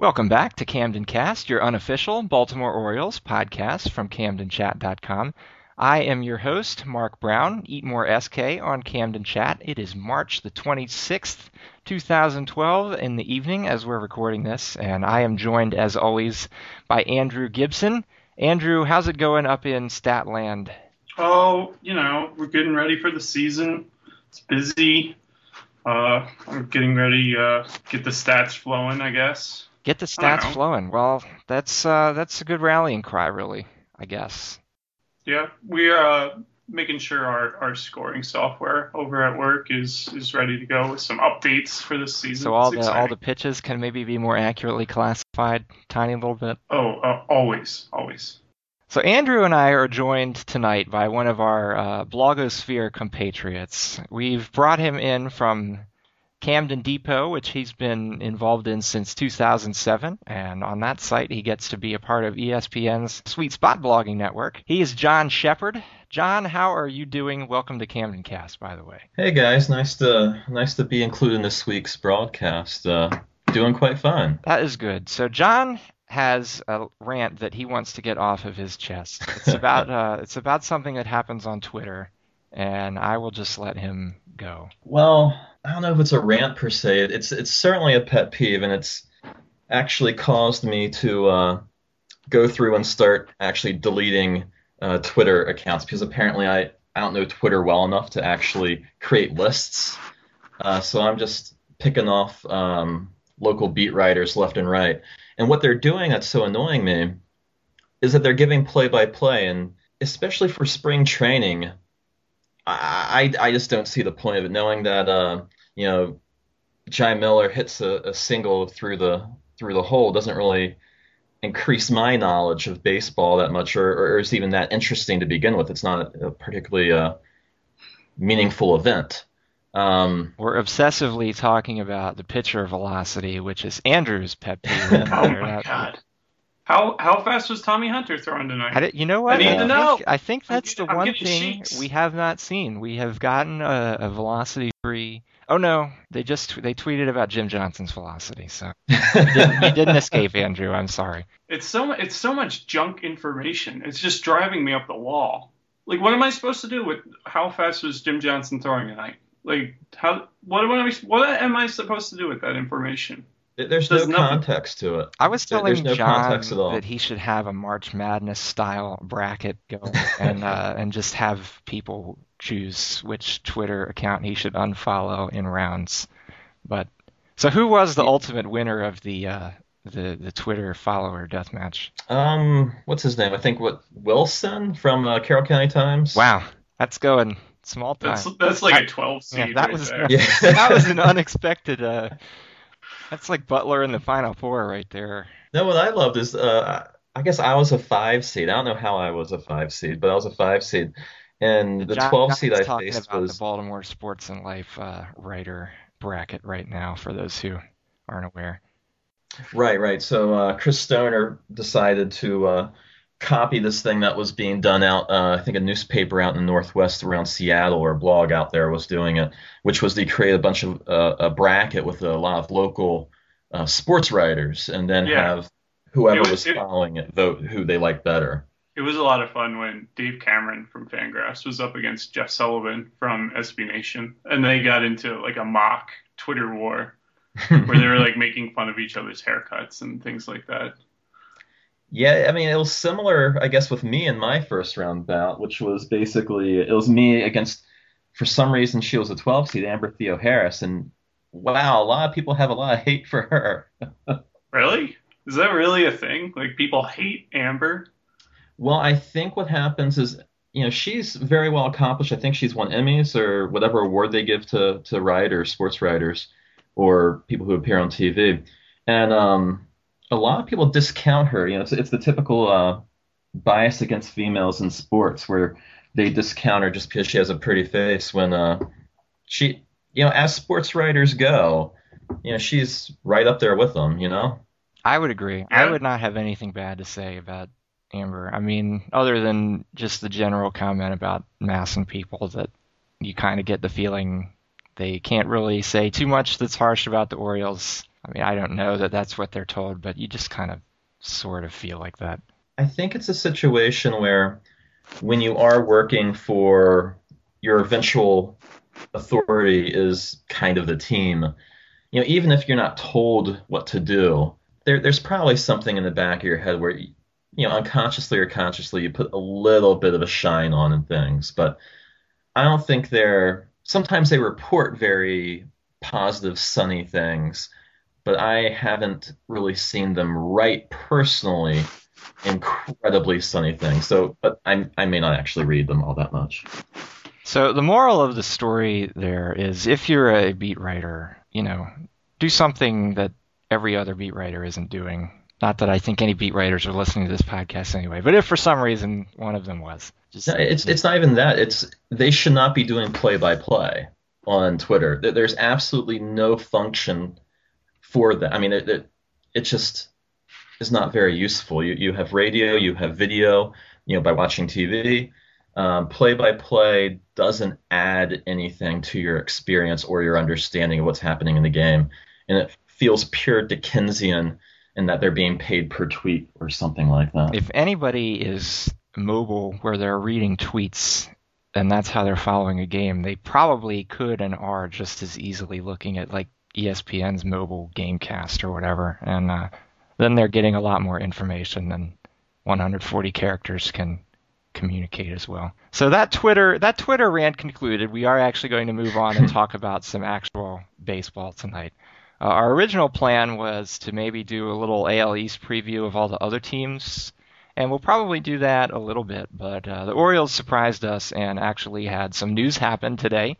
Welcome back to Camden Cast, your unofficial Baltimore Orioles podcast from CamdenChat.com. I am your host, Mark Brown, Eat More SK on Camden Chat. It is March the 26th, 2012, in the evening as we're recording this, and I am joined, as always, by Andrew Gibson. Andrew, how's it going up in Statland? Oh, you know, we're getting ready for the season. It's busy. Uh, I'm getting ready uh get the stats flowing, I guess. Get the stats flowing. Well, that's uh, that's a good rallying cry, really. I guess. Yeah, we are uh, making sure our, our scoring software over at work is is ready to go with some updates for this season. So all it's the exciting. all the pitches can maybe be more accurately classified, tiny little bit. Oh, uh, always, always. So Andrew and I are joined tonight by one of our uh, blogosphere compatriots. We've brought him in from Camden Depot, which he's been involved in since 2007. And on that site, he gets to be a part of ESPN's Sweet Spot blogging network. He is John Shepard. John, how are you doing? Welcome to Camden Cast, by the way. Hey guys, nice to nice to be included in this week's broadcast. Uh, doing quite fine. That is good. So John has a rant that he wants to get off of his chest. It's about uh, it's about something that happens on Twitter, and I will just let him go. Well, I don't know if it's a rant per se. It's it's certainly a pet peeve, and it's actually caused me to uh, go through and start actually deleting uh, Twitter accounts because apparently I I don't know Twitter well enough to actually create lists. Uh, so I'm just picking off um, local beat writers left and right. And what they're doing that's so annoying me is that they're giving play by play, and especially for spring training, I, I just don't see the point of it. Knowing that uh, you know Jai Miller hits a, a, single through the through the hole doesn't really increase my knowledge of baseball that much, or, or is even that interesting to begin with. It's not a, a particularly uh, meaningful event. Um, We're obsessively talking about the pitcher velocity, which is Andrew's pet peeve. oh my god! How how fast was Tommy Hunter throwing tonight? Did, you know what? I need uh, to know. Think, I think that's I'm the I'm one thing sheets. we have not seen. We have gotten a, a velocity free. Oh no, they just they tweeted about Jim Johnson's velocity, so you, didn't, you didn't escape, Andrew. I'm sorry. It's so it's so much junk information. It's just driving me up the wall. Like, what am I supposed to do with how fast was Jim Johnson throwing tonight? Like, how what am I what am I supposed to do with that information? There's no context to it. I was telling no John that he should have a March Madness style bracket going and uh, and just have people choose which Twitter account he should unfollow in rounds. But so who was the ultimate winner of the uh, the the Twitter follower deathmatch? Um, what's his name? I think what Wilson from uh, Carroll County Times. Wow, that's going small time. That's, that's like a 12 seed. Yeah, that right was yeah. that was an unexpected. Uh, that's like Butler in the Final Four right there. No, what I loved is uh, I guess I was a five seed. I don't know how I was a five seed, but I was a five seed, and the John, 12 seed I faced about was the Baltimore Sports and Life uh, writer bracket right now. For those who aren't aware. Right, right. So uh, Chris Stoner decided to uh, copy this thing that was being done out. Uh, I think a newspaper out in the northwest around Seattle or a blog out there was doing it, which was to create a bunch of uh, a bracket with a lot of local uh, sports writers, and then yeah. have whoever was, was, following it vote who they liked better. It was a lot of fun when Dave Cameron from Fangraphs was up against Jeff Sullivan from SB Nation, and they got into like a mock Twitter war where they were like making fun of each other's haircuts and things like that. Yeah, I mean, it was similar, I guess, with me in my first round bout, which was basically it was me against, for some reason, she was a 12 seed, Amber Theoharis, and wow, a lot of people have a lot of hate for her. really? Is that really a thing? Like people hate Amber? Well, I think what happens is, you know, she's very well accomplished. I think she's won Emmys or whatever award they give to to writers, sports writers, or people who appear on TV, and um a lot of people discount her. You know, it's, it's the typical uh, bias against females in sports where they discount her just because she has a pretty face. When uh, she, you know, as sports writers go, you know, she's right up there with them. You know. I would agree. Yeah. I would not have anything bad to say about Amber. I mean, other than just the general comment about MASN people that you kind of get the feeling they can't really say too much that's harsh about the Orioles I mean, I don't know that that's what they're told, but you just kind of sort of feel like that. I think it's a situation where when you are working for your eventual authority is kind of the team, you know, even if you're not told what to do, there, there's probably something in the back of your head where, you, know, unconsciously or consciously, you put a little bit of a shine on and things. But I don't think they're. Sometimes they report very positive, sunny things, but I haven't really seen them write personally incredibly sunny things. So, but I, I may not actually read them all that much. So the moral of the story there is if you're a beat writer, you know, do something that every other beat writer isn't doing. Not that I think any beat writers are listening to this podcast anyway, but if for some reason one of them was, just, no, it's it's not even that. It's they should not be doing play by play on Twitter. There's absolutely no function for that. I mean, it, it, it just is not very useful. You you have radio, you have video, you know, by watching TV. Um, play by play doesn't add anything to your experience or your understanding of what's happening in the game, and it feels pure Dickensian in that they're being paid per tweet or something like that. If anybody is mobile where they're reading tweets and that's how they're following a game, they probably could and are just as easily looking at like ESPN's mobile GameCast or whatever, and uh, then they're getting a lot more information than 140 characters can communicate as well. So that Twitter that Twitter rant concluded. We are actually going to move on and talk about some actual baseball tonight. Uh, our original plan was to maybe do a little AL East preview of all the other teams, and we'll probably do that a little bit. But uh, the Orioles surprised us and actually had some news happen today.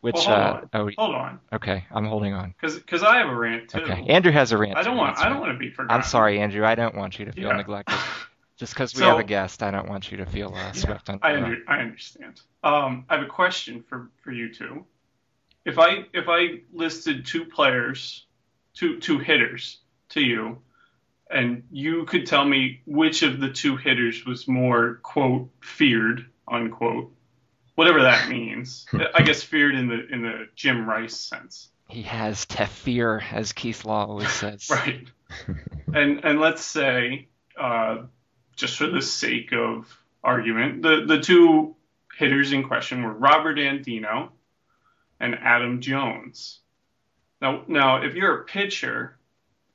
Which well, hold, uh, on. Oh, hold on. Okay, I'm holding on. Because I have a rant too. Okay, Andrew has a rant. I don't too, want I don't want to be forgotten. I'm sorry, Andrew. I don't want you to feel Yeah. neglected. Just because we So- have a guest, I don't want you to feel uh, swept under. I, under, I understand. Um, I have a question for, for you two. If I if I listed two players, two two hitters to you, and you could tell me which of the two hitters was more quote feared unquote, whatever that means. I guess feared in the in the Jim Rice sense, He has tefir, as Keith Law always says. right? and and let's say, uh, just for the sake of argument, the the two hitters in question were Robert Andino and Adam Jones. Now, now, if you're a pitcher,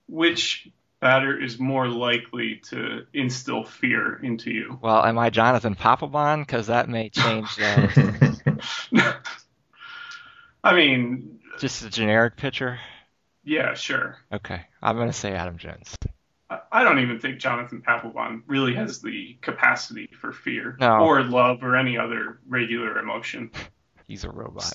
which batter is more likely to instill fear into you? Well, am I Jonathan Papelbon? Because that may change that. I mean, Just a generic pitcher. yeah, sure. Okay, I'm gonna say Adam Jones. I- don't even think Jonathan Papelbon really has the capacity for fear No. or love or any other regular emotion. He's a robot.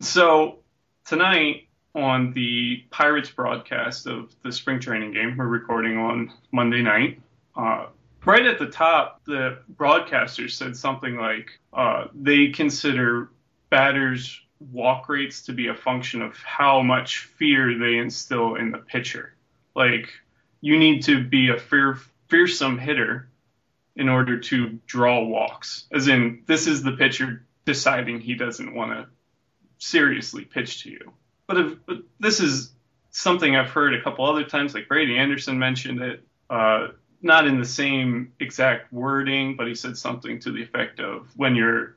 So tonight on the Pirates broadcast of the spring training game, we're recording on Monday night. Uh, right at the top, the broadcaster said something like uh, they consider batters' walk rates to be a function of how much fear they instill in the pitcher. Like you need to be a fear, fearsome hitter in order to draw walks. As in, this is the pitcher deciding he doesn't want to seriously pitch to you. But, if, but this is something I've heard a couple other times, like Brady Anderson mentioned it, uh, not in the same exact wording, but he said something to the effect of when you're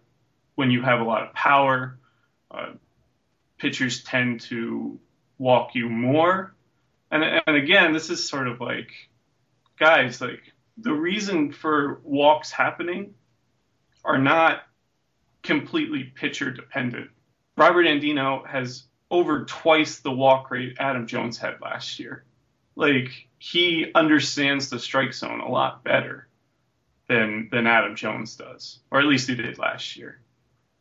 when you have a lot of power, uh, pitchers tend to walk you more. And and again, this is sort of like, guys, like the reason for walks happening are not completely pitcher dependent. Robert Andino has over twice the walk rate Adam Jones had last year. Like he understands the strike zone a lot better than than Adam Jones does, or at least he did last year.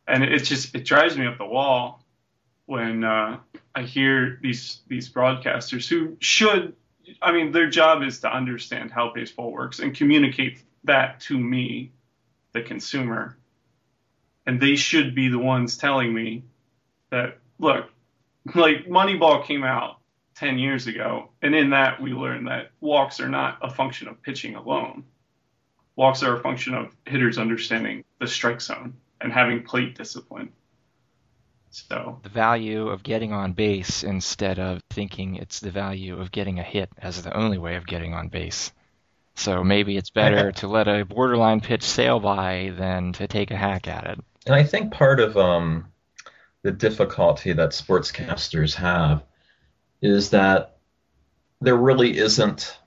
And it just it drives me up the wall when uh, I hear these these broadcasters who should, I mean, their job is to understand how baseball works and communicate that to me, the consumer. And they should be the ones telling me that look, like Moneyball came out 10 years ago, and in that we learned that walks are not a function of pitching alone. Walks are a function of hitters understanding the strike zone and having plate discipline. So the value of getting on base instead of thinking it's the value of getting a hit as the only way of getting on base. So maybe it's better to let a borderline pitch sail by than to take a hack at it. And I think part of um, the difficulty that sportscasters have is that there really isn't,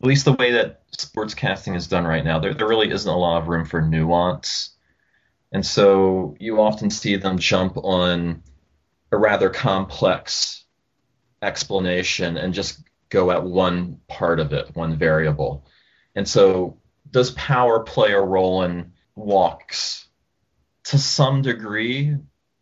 at least the way that sportscasting is done right now, there, there really isn't a lot of room for nuance. And so you often see them jump on a rather complex explanation and just go at one part of it, one variable. And so does power play a role in walks? To some degree,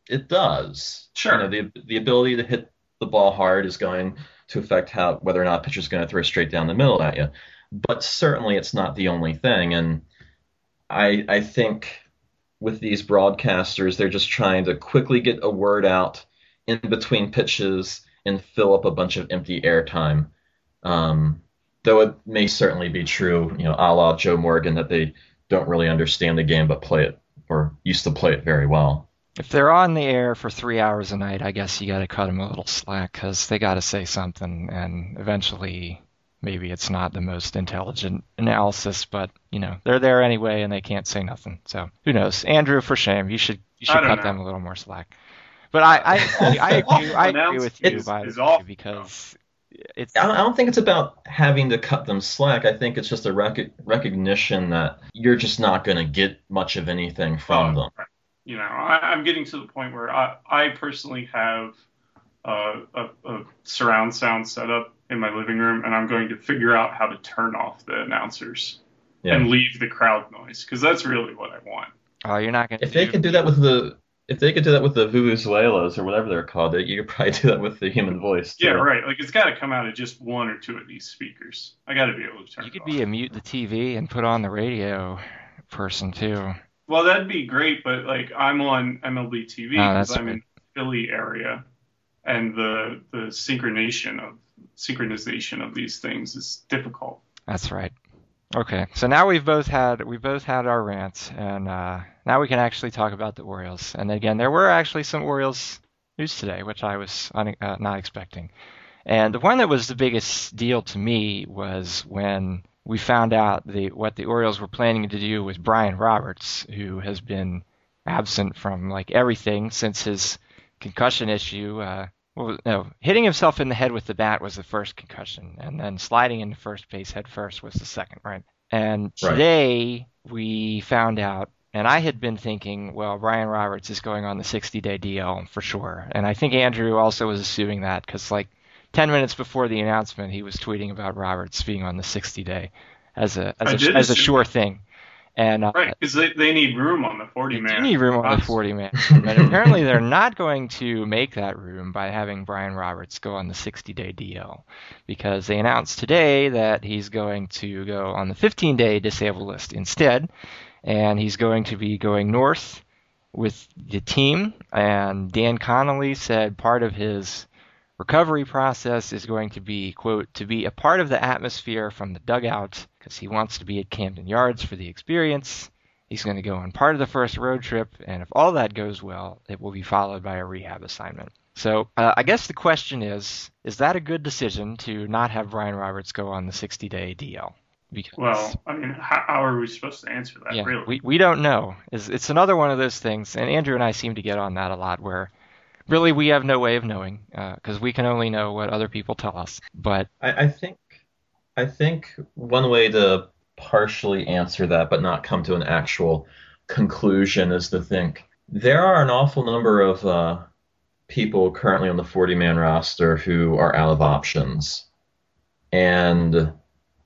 it does. Sure. You know, the the ability to hit the ball hard is going to affect how whether or not a pitcher's going to throw straight down the middle at you. But certainly, it's not the only thing. And I I think with these broadcasters, they're just trying to quickly get a word out in between pitches and fill up a bunch of empty airtime. Um, though it may certainly be true, you know, a la Joe Morgan, that they don't really understand the game but play it or used to play it very well. If they're on the air for three hours a night, I guess you got to cut them a little slack because they got to say something, and eventually maybe it's not the most intelligent analysis, but you know they're there anyway and they can't say nothing. So who knows? Andrew, for shame, you should you should cut know. them a little more slack. But I I, I, agree I agree with you it's, by it's off, because it's. I don't think it's about having to cut them slack. I think it's just a rec- recognition that you're just not going to get much of anything from them. You know, I, am getting to the point where I, I personally have uh, a, a surround sound setup in my living room, and I'm going to figure out how to turn off the announcers yeah. and leave the crowd noise because that's really what I want. Oh, you're not gonna. If they could do that with the if they could do that with the vuvuzelas or whatever they're called, you could probably do that with the human voice. Too. Yeah, right. Like it's got to come out of just one or two of these speakers. I got to be able to turn. You could off. be a mute the TV and put on the radio person too. Well, that'd be great, but like I'm on MLB TV because oh, I'm in Philly area, and the the synchronization of synchronization of these things is difficult. That's right. Okay, so now we've both had we both had our rants, and uh, now we can actually talk about the Orioles. And again, there were actually some Orioles news today, which I was un- uh, not expecting. And the one that was the biggest deal to me was when we found out the what the Orioles were planning to do with Brian Roberts, who has been absent from like everything since his concussion issue. Uh, well, no, hitting himself in the head with the bat was the first concussion, and then sliding into first base head first was the second, right? And today right. we found out, and I had been thinking, well, Brian Roberts is going on the 60-day DL for sure, and I think Andrew also was assuming that because like 10 minutes before the announcement, he was tweeting about Roberts being on the 60-day as a as a, as a sure thing. And uh, right, because they, they need room on the 40 man. They need room on the 40 man. but apparently, they're not going to make that room by having Brian Roberts go on the 60 day DL, because they announced today that he's going to go on the 15 day disabled list instead, and he's going to be going north with the team. And Dan Connolly said part of his recovery process is going to be, quote, to be a part of the atmosphere from the dugout because he wants to be at Camden Yards for the experience. He's going to go on part of the first road trip, and if all that goes well, it will be followed by a rehab assignment. So uh, I guess the question is: Is that a good decision to not have Brian Roberts go on the 60-day DL? Because, well, I mean, how, how, are we supposed to answer that? Yeah, really, we we don't know. It's, it's another one of those things, and Andrew and I seem to get on that a lot, where really we have no way of knowing because uh, we can only know what other people tell us. But I, I think I think one way to partially answer that, but not come to an actual conclusion, is to think there are an awful number of uh, people currently on the 40 man roster who are out of options. And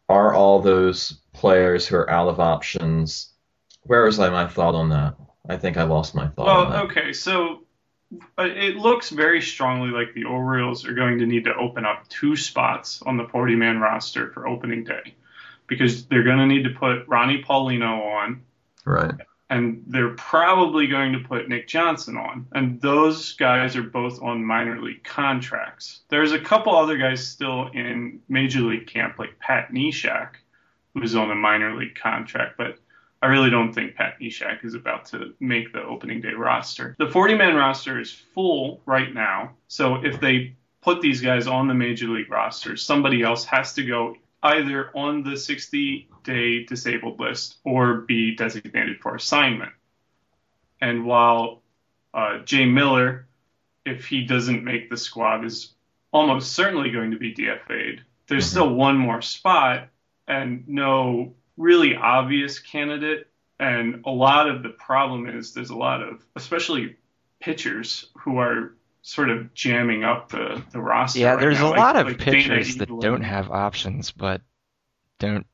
are all those players who are out of options? Where was I, my thought on that? I think I lost my thought. Well, okay, so it looks very strongly like the Orioles are going to need to open up two spots on the 40 man roster for opening day because they're going to need to put Ronnie Paulino on. Right. And they're probably going to put Nick Johnson on. And those guys are both on minor league contracts. There's a couple other guys still in major league camp, like Pat Neshek, who's on a minor league contract. But I really don't think Pat Neshek is about to make the opening day roster. The 40 man roster is full right now. So if they put these guys on the major league roster, somebody else has to go either on the 60 day disabled list or be designated for assignment. And while uh, Jai Miller, if he doesn't make the squad, is almost certainly going to be DFA'd, there's mm-hmm. still one more spot and no really obvious candidate. And a lot of the problem is there's a lot of, especially pitchers, who are sort of jamming up the, the roster. Yeah, right there's now. a like, lot of like pitchers that don't have options, but don't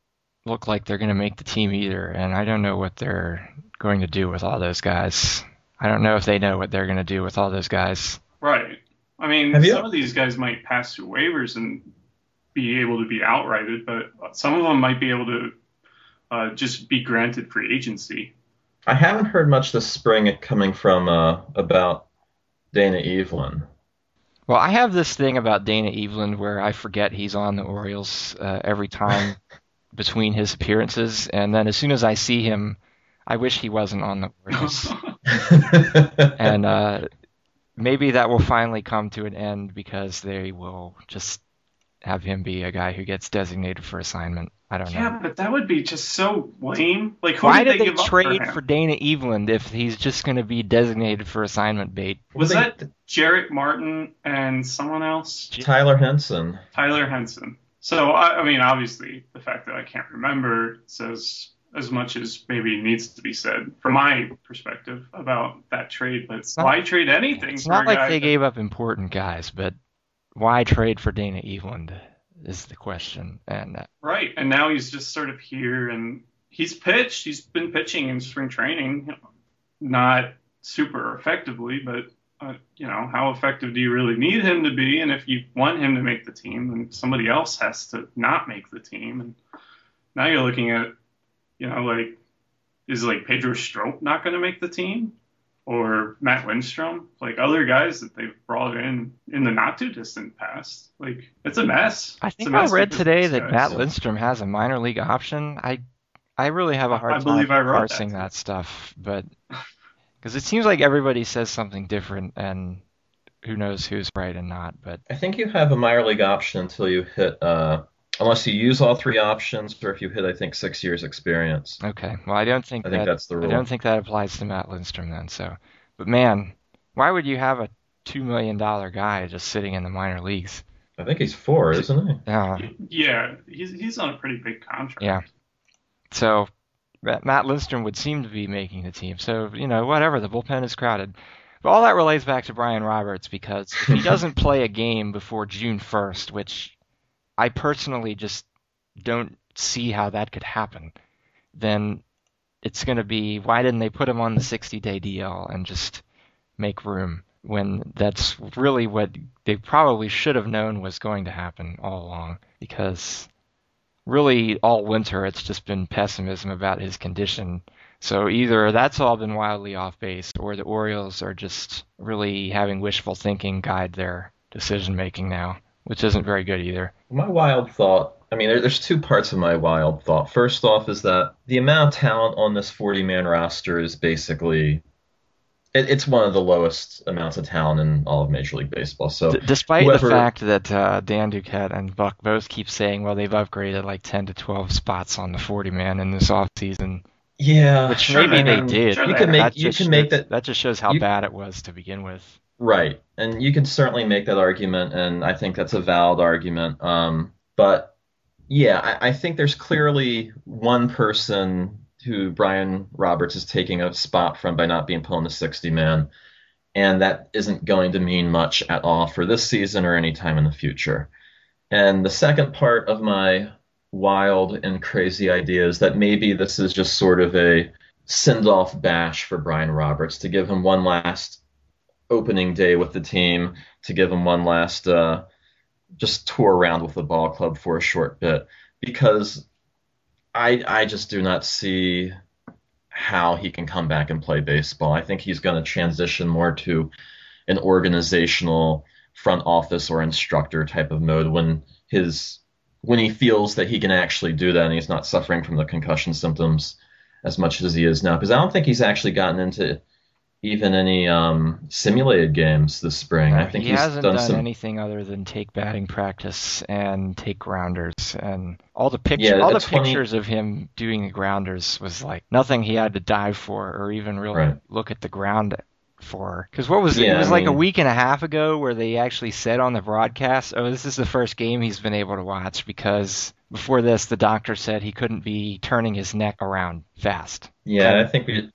look like they're going to make the team either. And I don't know what they're going to do with all those guys. I don't know if they know what they're going to do with all those guys. Right. I mean, Have you- some of these guys might pass through waivers and be able to be outrighted, but some of them might be able to uh, just be granted free agency. I haven't heard much this spring coming from uh, about Dana Eveland. Well, I have this thing about Dana Eveland where I forget he's on the Orioles uh, every time between his appearances, and then as soon as I see him, I wish he wasn't on the Orioles. and uh, maybe that will finally come to an end because they will just have him be a guy who gets designated for assignment. I don't yeah, know. but that would be just so lame. Like, who Why did did they, they give up trade for, for Dana Eveland if he's just going to be designated for assignment bait? Was They- that Jarret Martin and someone else? Tyler Henson? Tyler Henson. So, I, I mean, obviously, the fact that I can't remember says as much as maybe needs to be said from my perspective about that trade. But not- why trade anything It's for not a like guy they that- gave up important guys, but why trade for Dana Eveland is the question. And uh, Right, and now he's just sort of here, and he's pitched. He's been pitching in spring training, not super effectively, but uh, you know, how effective do you really need him to be? And if you want him to make the team, then somebody else has to not make the team. And now you're looking at, you know, like is like Pedro Strop not going to make the team? Or Matt Lindstrom, like other guys that they've brought in in the not too distant past, like it's a mess. I It's a think I read because today that guys. Matt Lindstrom has a minor league option. I I really have a hard I time believe I wrote that parsing that, stuff, but because it seems like everybody says something different, and who knows who's right and not. But I think you have a minor league option until you hit, uh, unless you use all three options, or if you hit, I think, six years experience. okay, well I don't think I think that that's the rule. I don't think that applies to Matt Lindstrom then. So, but man, why would you have a two million dollar guy just sitting in the minor leagues? I think he's four, isn't he? Yeah. Yeah, he's he's on a pretty big contract. Yeah. So Matt Lindstrom would seem to be making the team. So, you know, whatever, the bullpen is crowded. But all that relates back to Brian Roberts because if he doesn't play a game before June 1st, which I personally just don't see how that could happen, then it's going to be why didn't they put him on the 60 day DL and just make room when that's really what they probably should have known was going to happen all along? Because really all winter it's just been pessimism about his condition. So either that's all been wildly off base or the Orioles are just really having wishful thinking guide their decision making now, which isn't very good either. My wild thought, I mean, there, there's two parts of my wild thought. First off, is that the amount of talent on this 40 man roster is basically. It, it's one of the lowest amounts of talent in all of Major League Baseball. So D- despite whoever- the fact that uh, Dan Duquette and Buck both keep saying, well, they've upgraded like 10 to 12 spots on the 40 man in this offseason, yeah, which sure maybe they they did. Sure you can make that you just can make shows- that that just shows how you- bad it was to begin with. Right, and you can certainly make that argument, and I think that's a valid argument. Um, but yeah, I, I think there's clearly one person who Brian Roberts is taking a spot from by not being put on the 60 man, and that isn't going to mean much at all for this season or any time in the future. And the second part of my wild and crazy idea is that maybe this is just sort of a send off bash for Brian Roberts to give him one last opening day with the team to give him one last uh, just tour around with the ball club for a short bit because I I just do not see how he can come back and play baseball. I think he's going to transition more to an organizational front office or instructor type of mode when his when he feels that he can actually do that and he's not suffering from the concussion symptoms as much as he is now because I don't think he's actually gotten into even any um, simulated games this spring. I think he he's hasn't done, done some. anything other than take batting practice and take grounders, and all the pictures, Yeah, all the that's funny. pictures of him doing the grounders was like nothing he had to dive for or even really Right. look at the ground for. Because what was it? Yeah, It was I like a week and a half ago where they actually said on the broadcast, "Oh, this is the first game he's been able to watch because." Before this, the doctor said he couldn't be turning his neck around fast. Yeah, I think we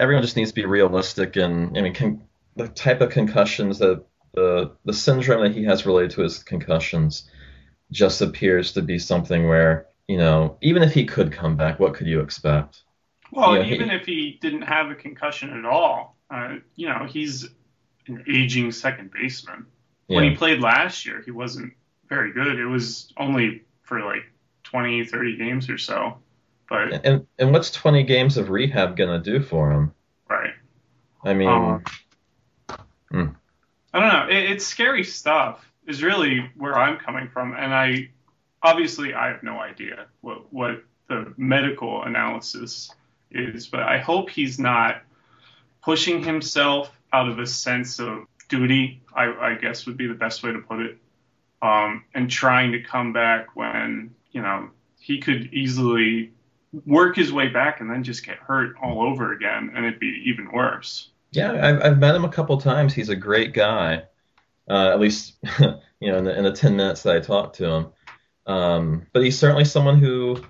everyone just needs to be realistic and I mean con- the type of concussions that the the syndrome that he has related to his concussions just appears to be something where you know even if he could come back, what could you expect? Well, Yeah, he- even if he didn't have a concussion at all, uh, you know, he's an aging second baseman. When he played last year, he wasn't very good. It was only for like 20, 30 games or so. But, And and what's 20 games of rehab gonna do for him? right. I mean, Um, Hmm. I don't know. It, it's scary stuff. Is really where I'm coming from, and I obviously I have no idea what what the medical analysis is, but I hope he's not pushing himself out of a sense of duty. I, I guess would be the best way to put it, um, and trying to come back when you know he could easily work his way back and then just get hurt all over again, and it'd be even worse. Yeah, I've, I've met him a couple times. He's a great guy. Uh, at least, you know, in the, in the 10 minutes that I talked to him. Um, but he's certainly someone who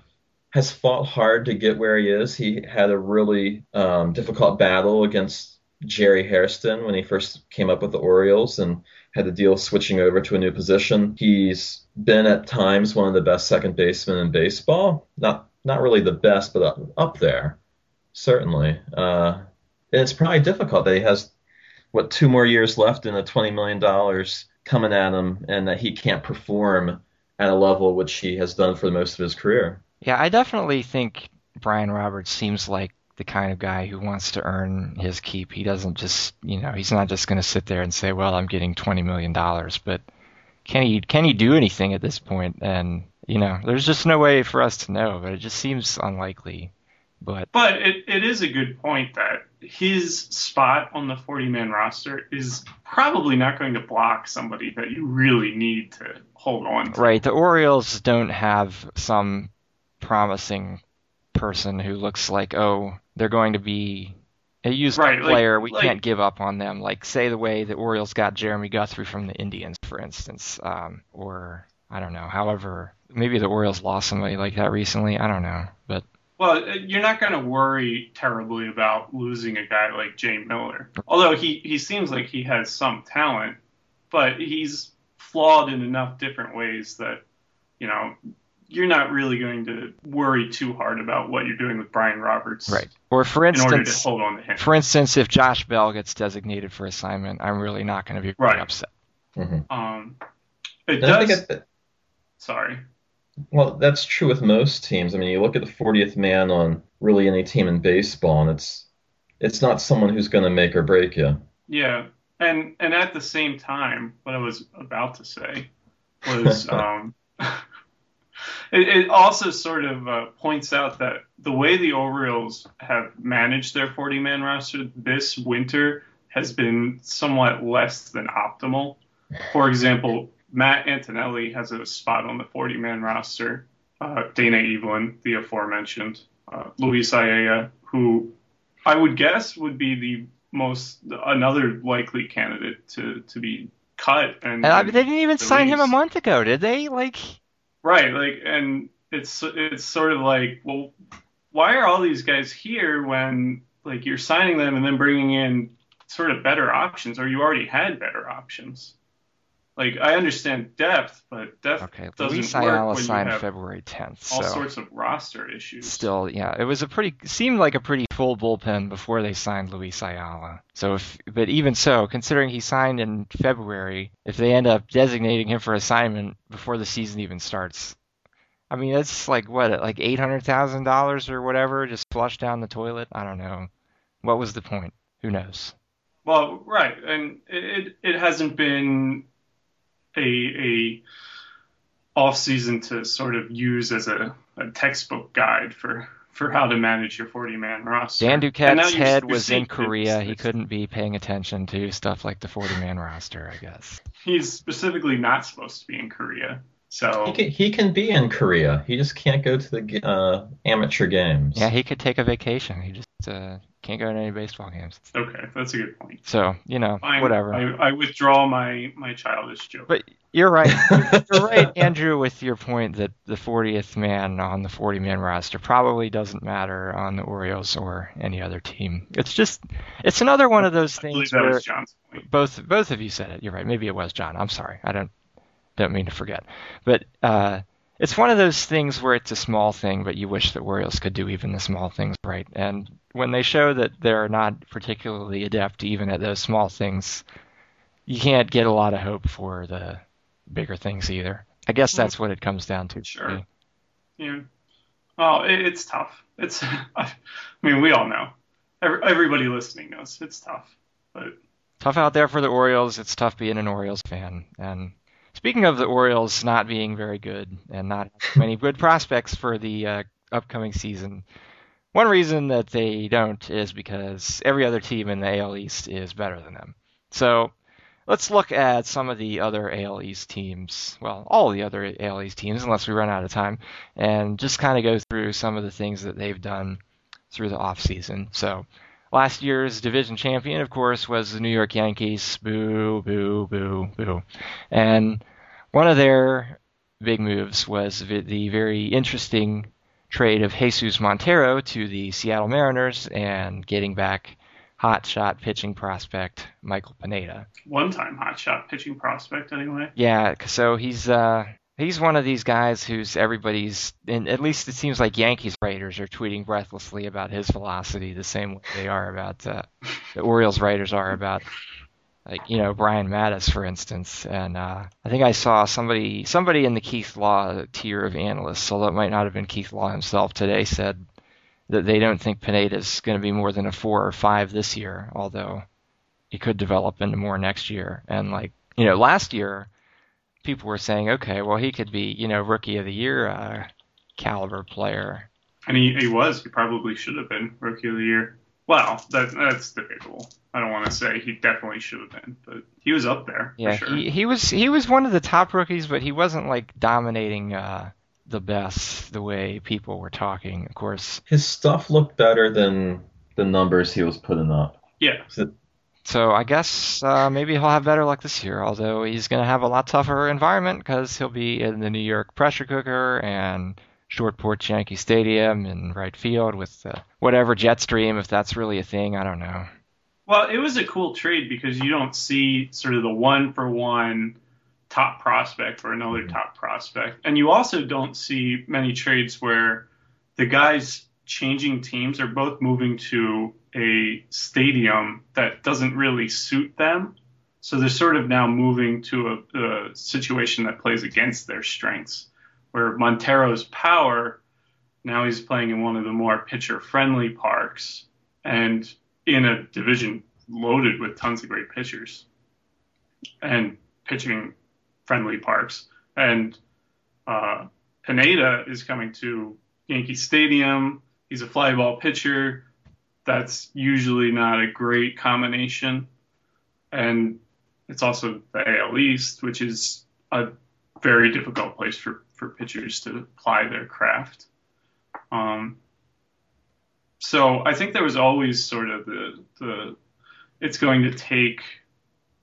has fought hard to get where he is. He had a really um, difficult battle against Jerry Hairston when he first came up with the Orioles and had to deal switching over to a new position. He's been at times one of the best second basemen in baseball. Not not really the best, but up, up there, certainly. Uh, and it's probably difficult that he has what two more years left and a twenty million dollars coming at him, and that he can't perform at a level which he has done for most of his career. Yeah, I definitely think Brian Roberts seems like the kind of guy who wants to earn his keep. He doesn't just, you know, he's not just going to sit there and say, "Well, I'm getting 20 million dollars," but can he can he do anything at this point? And you know, there's just no way for us to know, but it just seems unlikely. But But it, it is a good point that his spot on the 40 man roster is probably not going to block somebody that you really need to hold on to. right, the Orioles don't have some promising person who looks like, "Oh, they're going to be a useful Right, like- player. we like- can't give up on them." Like say the way the Orioles got Jeremy Guthrie from the Indians, for instance, um, or I don't know. However, maybe the Orioles lost somebody like that recently. I don't know, but Well, uh, you're not going to worry terribly about losing a guy like Jai Miller. Although he, he seems like he has some talent, but he's flawed in enough different ways that, you know, you're not really going to worry too hard about what you're doing with Brian Roberts right. Or for in order to instance, hold on to him. for instance, if Josh Bell gets designated for assignment, I'm really not going to be Right. really upset. Mhm. Um, it And does. think it, sorry. Well, that's true with most teams. I mean, you look at the 40th man on really any team in baseball, and it's it's not someone who's going to make or break you. Yeah, and and at the same time, what I was about to say was, um, it, it also sort of uh, points out that the way the Orioles have managed their 40-man roster this winter has been somewhat less than optimal. For example, Matt Antonelli has a spot on the 40-man roster. Uh, Dana Eveland, the aforementioned, uh, Luis Ayala, who I would guess would be the most another likely candidate to to be cut and, And I, they didn't even sign him a month ago, did they? Like, right like and it's it's sort of like well why are all these guys here when like you're signing them and then bringing in sort of better options or you already had better options like I understand depth but depth okay, doesn't Luis work Ayala when you signed have February 10th, all sorts of roster issues still, yeah, it was a pretty seemed like a pretty full bullpen before they signed Luis Ayala. So, if but even so, considering he signed in February, if they end up designating him for assignment before the season even starts, I mean, that's like what, like eight hundred thousand dollars or whatever, just flushed down the toilet. I don't know. What was the point? Who knows? Well, right, and it it hasn't been a a off season to sort of use as a, a textbook guide for for how to manage your 40 man roster. Dan Duquette's head was in Korea. He couldn't be paying attention to stuff like the 40 man roster, I guess. He's specifically not supposed to be in Korea. So He can, he can be in Korea. He just can't go to the uh, amateur games. Yeah, he could take a vacation. He just uh, can't go to any baseball games. okay, that's a good point. So, you know, Fine, whatever. I, I withdraw my my childish joke. But you're right. You're right, Andrew, with your point that the 40th man on the 40 man roster probably doesn't matter on the Orioles or any other team. It's just, it's another one of those I believe things that where was John's point. both both of you said it. You're right. Maybe it was John. I'm sorry. I don't don't mean to forget. But uh, it's one of those things where it's a small thing, but you wish the Orioles could do even the small things right. And when they show that they're not particularly adept even at those small things, you can't get a lot of hope for the bigger things either. I guess that's what it comes down to. Sure. Yeah. Oh, it, it's tough. It's. I mean, we all know. Every, everybody listening knows it's tough. But tough out there for the Orioles. It's tough being an Orioles fan. And speaking of the Orioles not being very good and not having many good prospects for the uh, upcoming season, one reason that they don't is because every other team in the AL East is better than them. So let's look at some of the other AL East teams, well, all the other AL East teams, unless we run out of time, and just kind of go through some of the things that they've done through the offseason. So Last year's division champion, of course, was the New York Yankees. Boo, boo, boo, boo. And one of their big moves was the very interesting trade of Jesus Montero to the Seattle Mariners and getting back hot shot pitching prospect Michael Pineda. one time hot shot pitching prospect anyway. Yeah, so he's uh he's one of these guys who's everybody's and at least it seems like Yankees writers are tweeting breathlessly about his velocity the same way they are about uh, the Orioles writers are about like you know Brian Matusz for instance. And uh, I think I saw somebody somebody in the Keith Law tier of analysts although it might not have been Keith Law himself today said that they don't think Pineda's going to be more than a 4 or 5 this year although he could develop into more next year. And like you know last year people were saying, okay, well, he could be, you know, rookie of the year uh, caliber player. And he, he was. He probably should have been rookie of the year. Well, that, that's debatable. I don't want to say he definitely should have been, but he was up there Yeah, for sure. he, he was he was one of the top rookies, but he wasn't like dominating uh, the best the way people were talking. Of course, His stuff looked better than the numbers he was putting up. yeah, so I guess uh, maybe he'll have better luck this year. Although he's going to have a lot tougher environment because he'll be in the New York pressure cooker and short porch Yankee Stadium in right field with uh, whatever jet stream, if that's really a thing. I don't know. Well, it was a cool trade because you don't see sort of the one for one top prospect for another top prospect. And you also don't see many trades where the guys changing teams They're both moving to a stadium that doesn't really suit them. So they're sort of now moving to a, a situation that plays against their strengths. Where Montero's power, now he's playing in one of the more pitcher friendly parks. And in a division loaded with tons of great pitchers and pitching friendly parks. And uh, Pineda is coming to Yankee Stadium. He's a fly ball pitcher. That's usually not a great combination. And it's also the AL East, which is a very difficult place for, for pitchers to apply their craft. Um, so I think there was always sort of the the it's going to take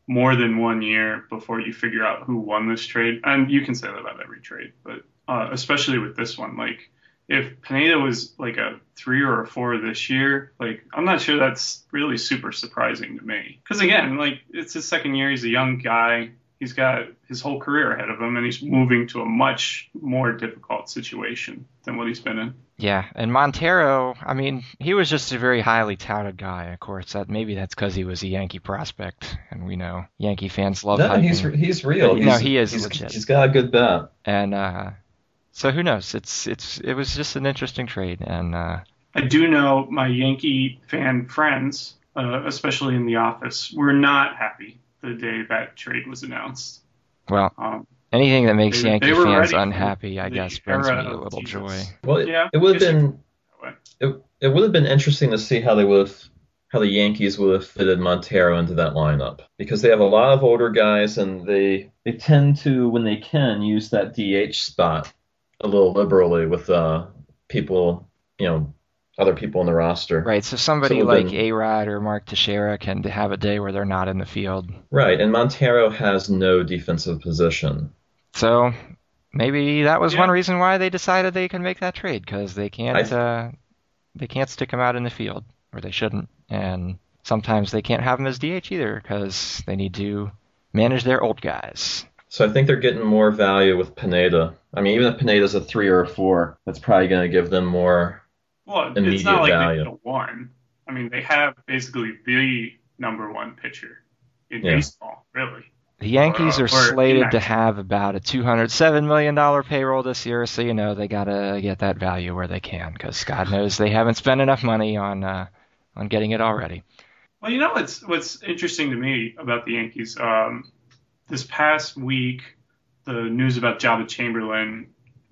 more than one year before you figure out who won this trade, and you can say that about every trade, but uh, especially with this one, like if Pineda was like a three or a four this year, like I'm not sure that's really super surprising to me. Because again, like it's his second year, he's a young guy, he's got his whole career ahead of him, and he's moving to a much more difficult situation than what he's been in. Yeah, and Montero, I mean, he was just a very highly touted guy. Of course, that maybe that's because he was a Yankee prospect, and we know Yankee fans love No, hyping. he's he's real. No, he is He's, legit. he's got a good bat. and uh, so who knows? It's it's it was just an interesting trade, and uh, I do know my Yankee fan friends, uh, especially in the office, were not happy the day that trade was announced. well, Um, anything that makes They- Yankee they fans unhappy, I guess, brings me a little Jesus. joy. Well, it, Yeah, it would have been it, it would have been interesting to see how they would have how the Yankees would have fitted Montero into that lineup because they have a lot of older guys and they they tend to when they can use that DH spot a little liberally with uh, people you know other people in the roster. Right. So somebody So like A Rod or Mark Teixeira can have a day where they're not in the field. Right, and Montero has no defensive position. So maybe that was Yeah. one reason why they decided they can make that trade because they can't I- uh, they can't stick him out in the field or they shouldn't, and sometimes they can't have him as DH either because they need to manage their old guys. So I think they're getting more value with Pineda. I mean, even if Pineda's a three or a four, that's probably going to give them more. Well, it's Immediate not like value. they get a one. I mean, they have basically the number one pitcher in Yeah. baseball, really. The Yankees are or slated to have about a $207 million payroll this year, so you know they gotta get that value where they can, because God knows they haven't spent enough money on uh, on getting it already. Well, you know what's what's interesting to me about the Yankees? Um, this past week, the news about Joba Chamberlain,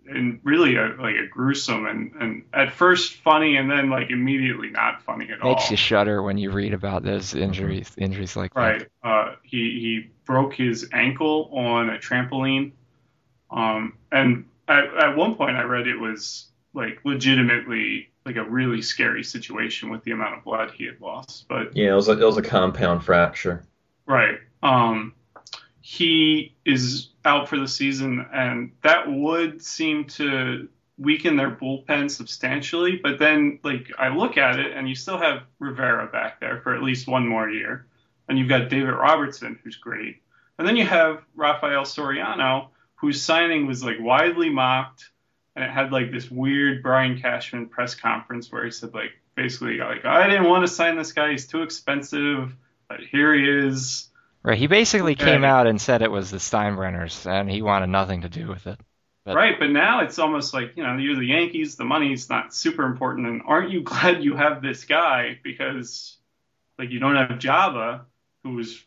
and really a, like a gruesome and, and at first funny, and then like immediately not funny at all. Makes you shudder when you read about those injuries injuries like that. Right. Uh, he he broke his ankle on a trampoline, um, and at, at one point I read it was like legitimately like a really scary situation with the amount of blood he had lost. But Yeah, it was a, it was a compound fracture. right, um, he is out for the season, and that would seem to weaken their bullpen substantially. But then, like I look at it, and you still have Rivera back there for at least one more year, and you've got David Robertson, who's great, and then you have Rafael Soriano, whose signing was like widely mocked, and it had like this weird Brian Cashman press conference where he said like basically like I didn't want to sign this guy, he's too expensive, but here he is. Right. He basically Okay. came out and said it was the Steinbrenners, and he wanted nothing to do with it. But- Right, but now it's almost like, you know, you're the Yankees, the money's not super important, and aren't you glad you have this guy? Because like you don't have Joba, who is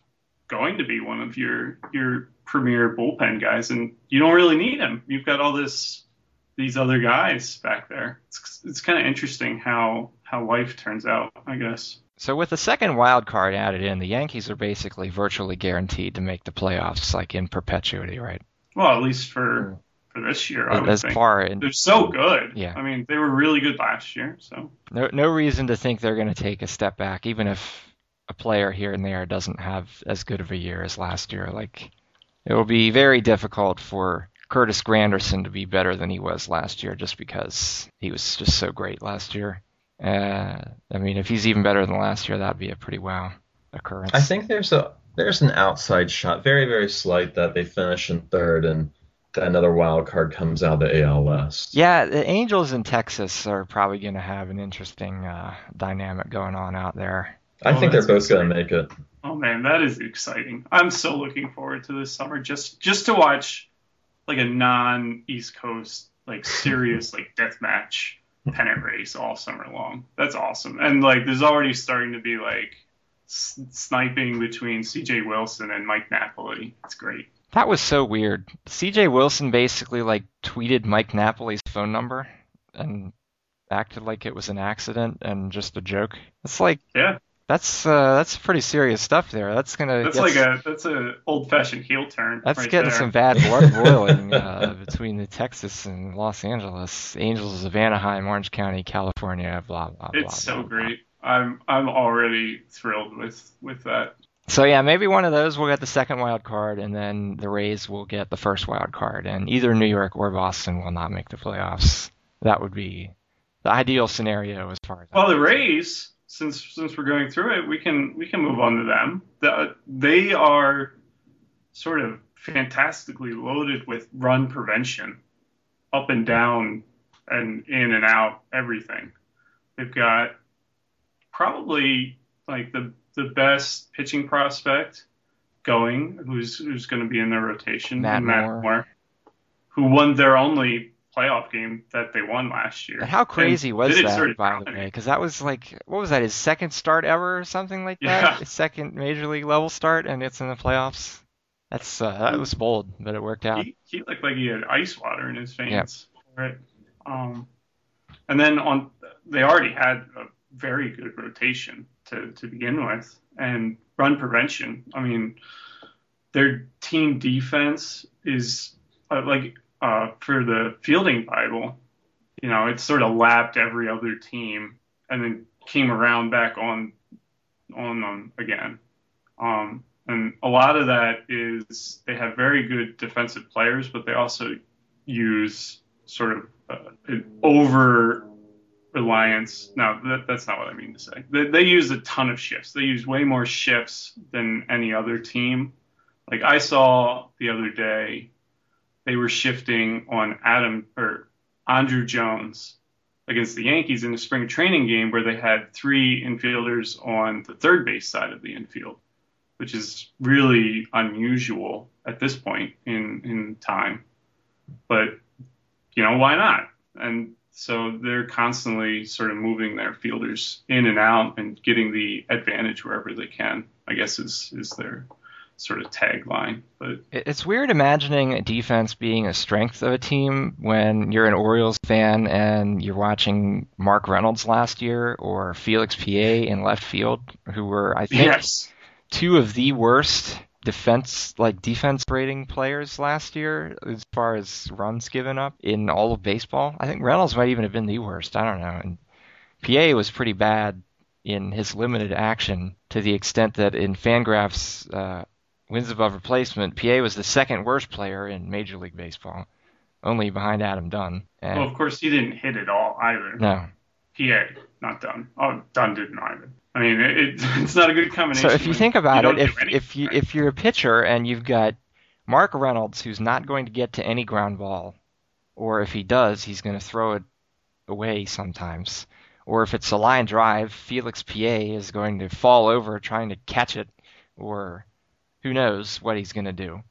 going to be one of your your premier bullpen guys, and you don't really need him. You've got all this these other guys back there. It's it's kind of interesting how how life turns out, I guess. So with the second wild card added in, the Yankees are basically virtually guaranteed to make the playoffs, like in perpetuity, right? Well, at least for for this year, I As far in, They're so good. Yeah. I mean, they were really good last year, so. no no reason to think they're going to take a step back, even if a player here and there doesn't have as good of a year as last year. Like it will be very difficult for Curtis Granderson to be better than he was last year, just because he was just so great last year. Uh, I mean, if he's even better than last year, that'd be a pretty wow occurrence. I think there's a there's an outside shot, very very slight, that they finish in third and another wild card comes out of the AL West. Yeah, the Angels in Texas are probably going to have an interesting uh, dynamic going on out there. I Oh, think they're both going to make it. Oh man, that is exciting. I'm so looking forward to this summer just just to watch like a non East Coast like serious like death match pennant race all summer long. That's awesome. And like there's already starting to be like s- sniping between CJ Wilson and Mike Napoli. It's great. That was so weird. CJ Wilson basically like tweeted Mike Napoli's phone number and acted like it was an accident and just a joke. It's like Yeah. That's uh, that's pretty serious stuff there. That's gonna That's get like a that's a old fashioned heel turn. that's right getting there. some bad blood boiling uh, between the Texas and Los Angeles Angels of Anaheim, Orange County, California. Blah blah. blah, It's so blah, blah. great. I'm I'm already thrilled with with that. So yeah, maybe one of those will get the second wild card, and then the Rays will get the first wild card, and either New York or Boston will not make the playoffs. That would be the ideal scenario as far as. Well, the Rays, since since we're going through it, we can we can move on to them. The, they are sort of fantastically loaded with run prevention, up and down, and in and out, everything. They've got probably like the the best pitching prospect going, who's who's going to be in their rotation, Matt Matt Moore. who won their only playoff game that they won last year. And how crazy And was did it sort that, by the way? Because that was like, what was that? His second start ever, or something like that. Yeah. His second major league level start, and it's in the playoffs. That's uh, that was bold, but it worked out. He, he looked like he had ice water in his Yep. veins. Right. Um, and then on they already had a very good rotation to, to begin with and run prevention. I mean, their team defense is uh, like uh, for the fielding Bible, you know, it sort of lapped every other team and then came around back on on them again. Um, and a lot of that is they have very good defensive players, but they also use sort of uh, an over reliance. No, that, that's not what I mean to say. They, they use a ton of shifts. They use way more shifts than any other team. Like I saw the other day, they were shifting on Adam or Andruw Jones against the Yankees in a spring training game where they had three infielders on the third base side of the infield, which is really unusual at this point in, in time. But, you know, why not? And so they're constantly sort of moving their fielders in and out and getting the advantage wherever they can, I guess is, is their sort of tagline. But it's weird imagining defense being a strength of a team when you're an Orioles fan and you're watching Mark Reynolds last year or Felix Pie in left field, who were I think yes. two of the worst defense like defense rating players last year as far as runs given up in all of baseball. I think Reynolds might even have been the worst. I don't know. And Pie was pretty bad in his limited action to the extent that in Fangraphs uh, wins above replacement, Pie was the second worst player in Major League Baseball, only behind Adam Dunn. And well, of course, he didn't hit at all either. No. Pie, not Dunn. Oh, Dunn didn't either. I mean, it, it's not a good combination. So if you think about you it, if if you if you're a pitcher and you've got Mark Reynolds who's not going to get to any ground ball, or if he does, he's going to throw it away sometimes. Or if it's a line drive, Felix Pie is going to fall over trying to catch it, or who knows what he's going to do.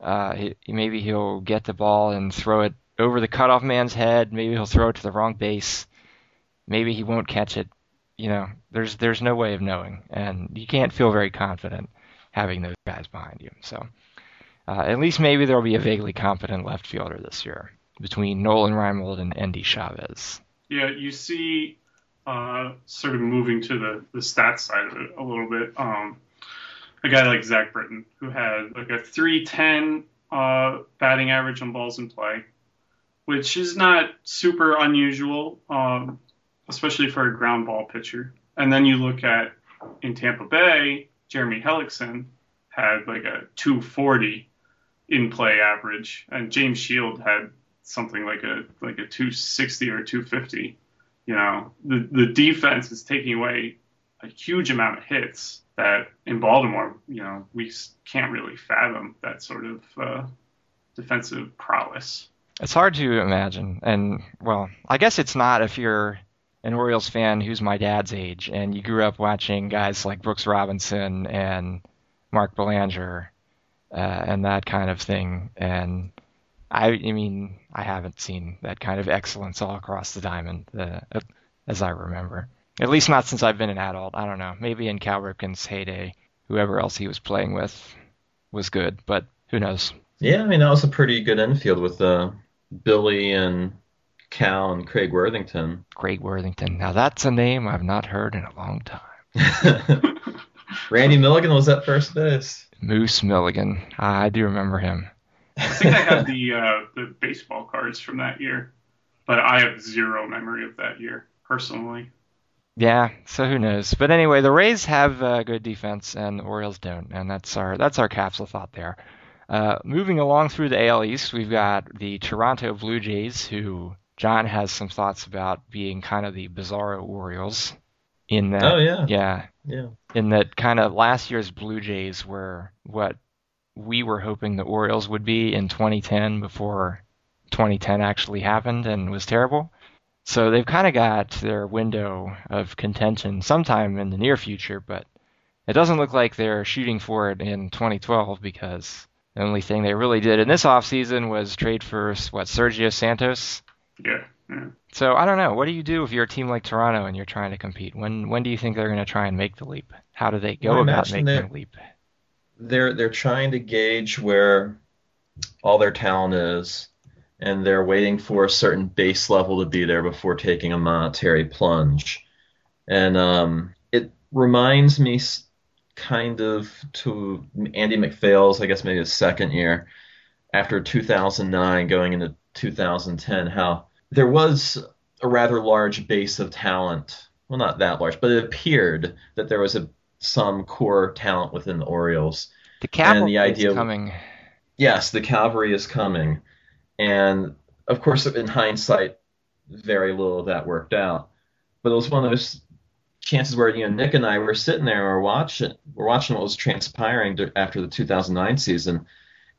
Uh, he, maybe he'll get the ball and throw it over the cutoff man's head. Maybe he'll throw it to the wrong base. Maybe he won't catch it. You know, there's there's no way of knowing, and you can't feel very confident having those guys behind you. So uh, at least maybe there'll be a vaguely competent left fielder this year between Nolan Reimold and Endy Chavez. Yeah, you see, uh, sort of moving to the the stats side of it a little bit. Um, a guy like Zach Britton, who had like a 310 uh, batting average on balls in play, which is not super unusual, um, especially for a ground ball pitcher. And then you look at in Tampa Bay, Jeremy Hellickson had like a 240 in play average, and James Shield had something like a like a 260 or 250. You know, the the defense is taking away a huge amount of hits that in Baltimore, you know, we can't really fathom that sort of uh, defensive prowess. It's hard to imagine, and well, I guess it's not if you're an Orioles fan who's my dad's age and you grew up watching guys like Brooks Robinson and Mark Belanger uh, and that kind of thing. And I, I mean, I haven't seen that kind of excellence all across the diamond, uh, as I remember. At least not since I've been an adult. I don't know. Maybe in Cal Ripken's heyday, whoever else he was playing with was good, but who knows? Yeah, I mean that was a pretty good infield with uh, Billy and Cal and Craig Worthington. Craig Worthington. Now that's a name I've not heard in a long time. Randy Milligan was at first base. Moose Milligan. I do remember him. I think I have the uh, the baseball cards from that year, but I have zero memory of that year personally. Yeah, so who knows? But anyway, the Rays have uh, good defense, and the Orioles don't, and that's our that's our capsule thought there. Uh, moving along through the AL East, we've got the Toronto Blue Jays, who John has some thoughts about being kind of the bizarro Orioles. In that, oh yeah, yeah, yeah. In that kind of last year's Blue Jays were what we were hoping the Orioles would be in 2010 before 2010 actually happened and was terrible. So they've kind of got their window of contention sometime in the near future, but it doesn't look like they're shooting for it in 2012 because the only thing they really did in this offseason was trade for what Sergio Santos. Yeah, yeah. So I don't know. What do you do if you're a team like Toronto and you're trying to compete? When when do you think they're going to try and make the leap? How do they go well, about making the leap? They're they're trying to gauge where all their talent is and they're waiting for a certain base level to be there before taking a monetary plunge. And um, it reminds me kind of to Andy MacPhail's, I guess maybe his second year after 2009 going into 2010, how there was a rather large base of talent. Well, not that large, but it appeared that there was a some core talent within the Orioles. The cavalry the idea, is coming. Yes, the cavalry is coming, and of course, in hindsight, very little of that worked out. But it was one of those chances where you know Nick and I were sitting there and we're watching we're watching what was transpiring after the 2009 season,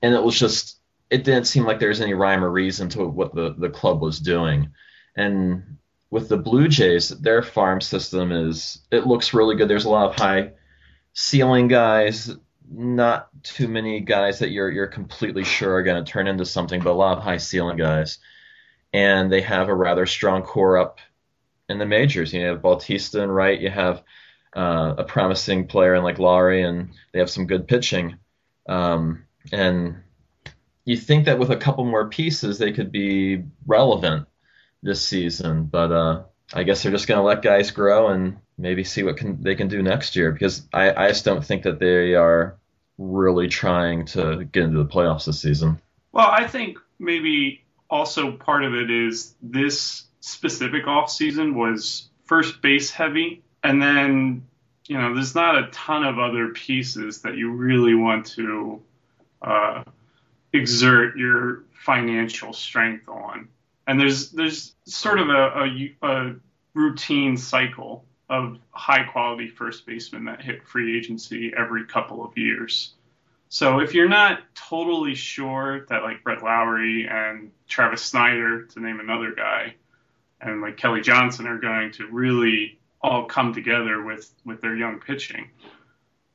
and it was just it didn't seem like there was any rhyme or reason to what the the club was doing, and with the Blue Jays, their farm system is it looks really good. There's a lot of high ceiling guys, not too many guys that you're you're completely sure are going to turn into something, but a lot of high ceiling guys, and they have a rather strong core up in the majors. You have Bautista and Wright. You have uh, a promising player in like Lawrie, and they have some good pitching. Um, and you think that with a couple more pieces, they could be relevant this season. But uh, I guess they're just going to let guys grow and maybe see what can, they can do next year because I, I just don't think that they are really trying to get into the playoffs this season. Well, I think maybe also part of it is this specific off season was first base heavy, and then you know there's not a ton of other pieces that you really want to uh, exert your financial strength on. And there's there's sort of a, a, a routine cycle of high quality first basemen that hit free agency every couple of years. So if you're not totally sure that like Brett Lawrie and Travis Snider, to name another guy, and like Kelly Johnson are going to really all come together with with their young pitching.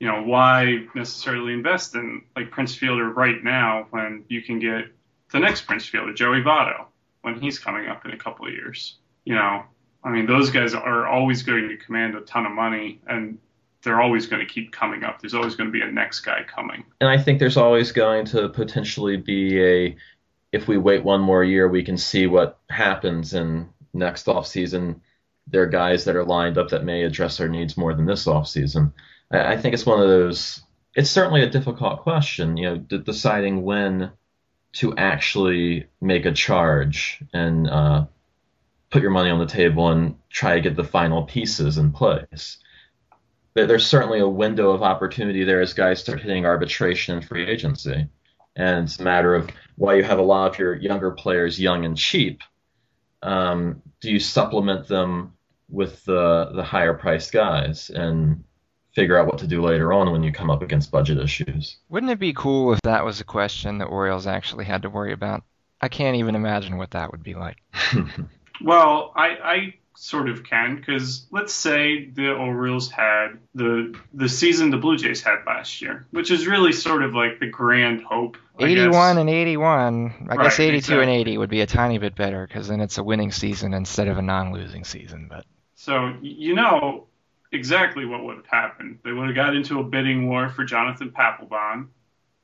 You know, why necessarily invest in like Prince Fielder right now when you can get the next Prince Fielder, Joey Votto, when he's coming up in a couple of years? You know, I mean, those guys are always going to command a ton of money and they're always going to keep coming up. There's always going to be a next guy coming. And I think there's always going to potentially be a if we wait one more year, we can see what happens and next off season, there are guys that are lined up that may address our needs more than this off season. I, I think it's one of those. It's certainly a difficult question, you know, d- deciding when to actually make a charge and uh, put your money on the table and try to get the final pieces in place. There's certainly a window of opportunity there as guys start hitting arbitration and free agency. And it's a matter of why you have a lot of your younger players young and cheap um, do you supplement them with the the higher priced guys and figure out what to do later on when you come up against budget issues? Wouldn't it be cool if that was a question the Orioles actually had to worry about? I can't even imagine what that would be like. well, I, I sort of can because let's say the Orioles had the the season the Blue Jays had last year, which is really sort of like the grand hope. I 81 guess. and 81. I right, guess 82 exactly. and 80 would be a tiny bit better because then it's a winning season instead of a non-losing season. But so you know exactly what would have happened. They would have got into a bidding war for Jonathan Papelbon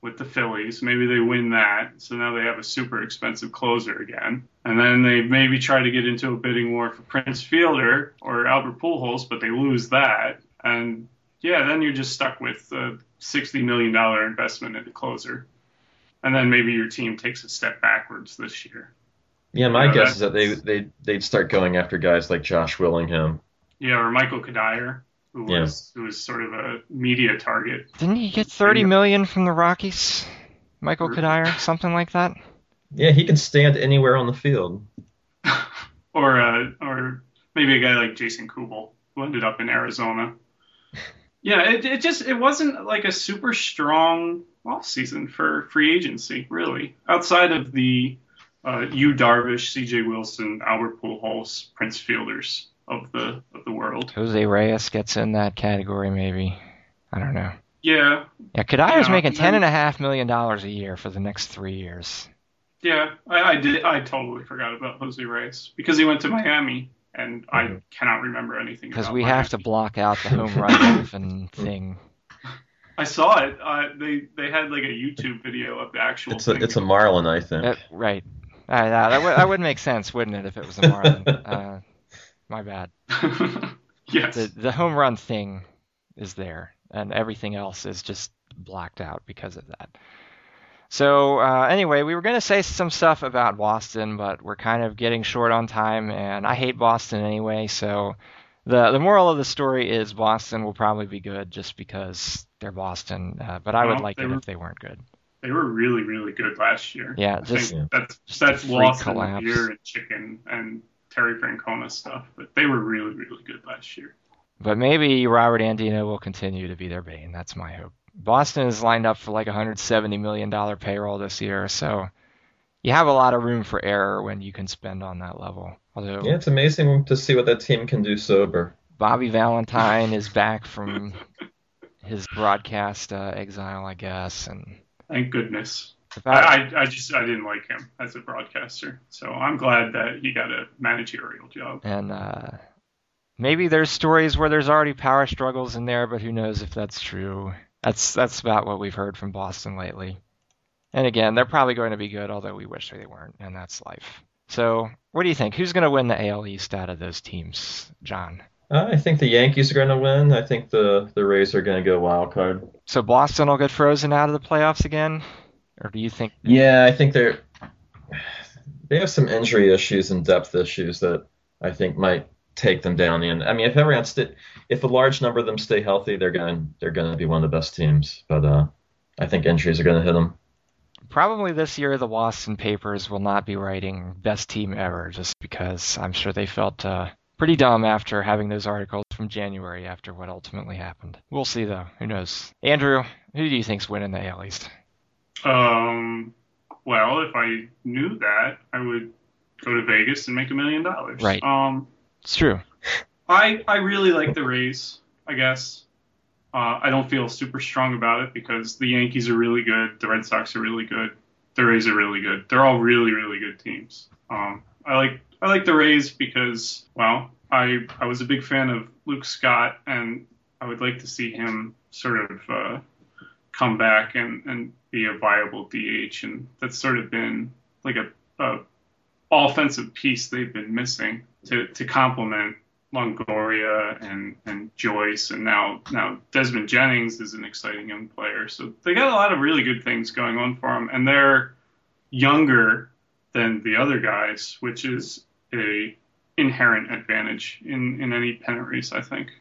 with the Phillies. Maybe they win that, so now they have a super expensive closer again. And then they maybe try to get into a bidding war for Prince Fielder or Albert Pujols, but they lose that. And yeah, then you're just stuck with a $60 million investment in the closer. And then maybe your team takes a step backwards this year. Yeah, my you know, guess is that they they they'd start going after guys like Josh Willingham. Yeah, or Michael Cuddyer who was who was sort of a media target. Didn't he get thirty million from the Rockies? Michael Cuddyer, something like that. Yeah, he can stand anywhere on the field. or uh, or maybe a guy like Jason Kubel who ended up in Arizona. Yeah, it, it just it wasn't like a super strong off season for free agency, really. Outside of the uh, Yu Darvish, C.J. Wilson, Albert Pujols, Prince Fielders of the of the world. Jose Reyes gets in that category, maybe. I don't know. Yeah. Yeah, Cuddyer's yeah, making ten and a half million dollars a year for the next three years. Yeah, I, I, did. I totally forgot about Jose Reyes because he went to Miami, and mm-hmm. I cannot remember anything. Because we Miami. have to block out the home run and thing. I saw it. Uh, they they had like a YouTube video of the actual. It's a it's a Marlin, I think. Uh, right. Uh, that, would, that would make sense, wouldn't it, if it was a Marlin? uh, my bad. yes. The, the home run thing is there, and everything else is just blocked out because of that. So uh, anyway, we were going to say some stuff about Boston, but we're kind of getting short on time, and I hate Boston anyway. So the the moral of the story is Boston will probably be good just because they're Boston. Uh, but I would like it were- if they weren't good. They were really, really good last year. Yeah, I just think that's just that's a freak lost in collapse. beer and chicken and Terry Francona stuff, but they were really, really good last year. But maybe Robert Andino will continue to be their bane. That's my hope. Boston is lined up for like a $170 million payroll this year, so you have a lot of room for error when you can spend on that level. Although Yeah, it's amazing to see what that team can do sober. Bobby Valentine is back from his broadcast uh, exile, I guess, and Thank goodness. About, I, I, I just I didn't like him as a broadcaster, so I'm glad that he got a managerial job. and uh, maybe there's stories where there's already power struggles in there, but who knows if that's true. That's that's about what we've heard from Boston lately. And again, they're probably going to be good, although we wish they weren't, and that's life. So, what do you think? Who's going to win the AL East out of those teams, John? Uh, I think the Yankees are going to win. I think the the Rays are going to go wild card. So Boston will get frozen out of the playoffs again, or do you think? Yeah, I think they're they have some injury issues and depth issues that I think might take them down. And I mean, if everyone st- if a large number of them stay healthy, they're going they're going to be one of the best teams. But uh, I think injuries are going to hit them. Probably this year, the Boston papers will not be writing best team ever, just because I'm sure they felt uh, pretty dumb after having those articles from January after what ultimately happened. We'll see, though. Who knows? Andrew, who do you think's winning the AL East? Um, well, if I knew that, I would go to Vegas and make a million dollars. Right. Um, It's true. I I really like the Rays. I guess. Uh, I don't feel super strong about it because the Yankees are really good, the Red Sox are really good, the Rays are really good. They're all really really good teams. Um, I like I like the Rays because well, I I was a big fan of Luke Scott and I would like to see him sort of uh, come back and and be a viable DH and that's sort of been like a, a offensive piece they've been missing to to complement Longoria and, and Joyce, and now now Desmond Jennings is an exciting young player. So they got a lot of really good things going on for them, and they're younger than the other guys, which is a inherent advantage in, in any pennant race, I think.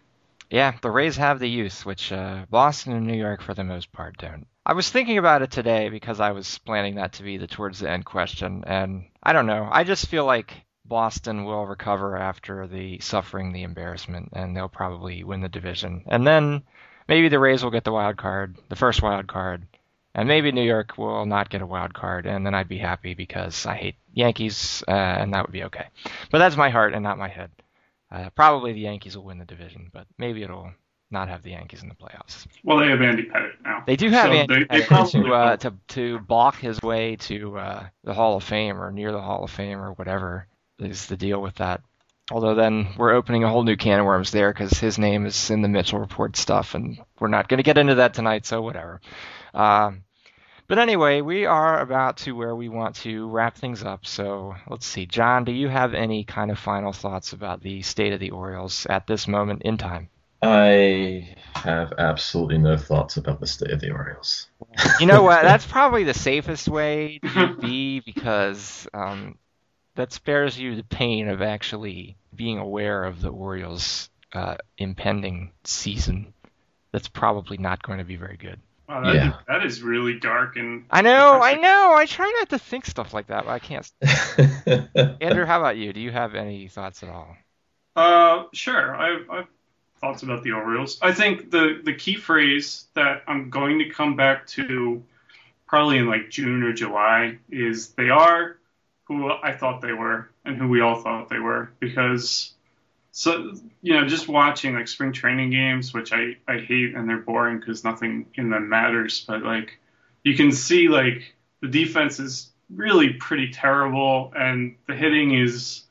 Yeah, the Rays have the youth, which uh, Boston and New York, for the most part, don't. I was thinking about it today because I was planning that to be the towards the end question, and I don't know. I just feel like Boston will recover after the suffering the embarrassment, and they'll probably win the division. And then maybe the Rays will get the wild card, the first wild card, and maybe New York will not get a wild card, and then I'd be happy because I hate Yankees, uh, and that would be okay. But that's my heart and not my head. Uh, probably the Yankees will win the division, but maybe it'll not have the Yankees in the playoffs. Well, they have Andy Pettitte now. They do have So Andy they- they Pettitte probably to, uh, to to balk his way to uh, the Hall of Fame or near the Hall of Fame or whatever is the deal with that. Although then we're opening a whole new can of worms there because his name is in the Mitchell Report stuff, and we're not going to get into that tonight, so whatever. Um, but anyway, we are about to where we want to wrap things up. So let's see, John, do you have any kind of final thoughts about the state of the Orioles at this moment in time? I have absolutely no thoughts about the state of the Orioles. You know what? That's probably the safest way to be because um, that spares you the pain of actually being aware of the Orioles' uh, impending season. That's probably not going to be very good. Wow, that, Yeah. that is really dark and I know, I know. I try not to think stuff like that, but I can't. Andrew, how about you? Do you have any thoughts at all? Uh, sure. I've, I've thoughts about the Orioles. I think the the key phrase that I'm going to come back to probably in like June or July is they are who I thought they were and who we all thought they were because so you know just watching like spring training games which I I hate and they're boring because nothing in them matters but like you can see like the defense is really pretty terrible and the hitting is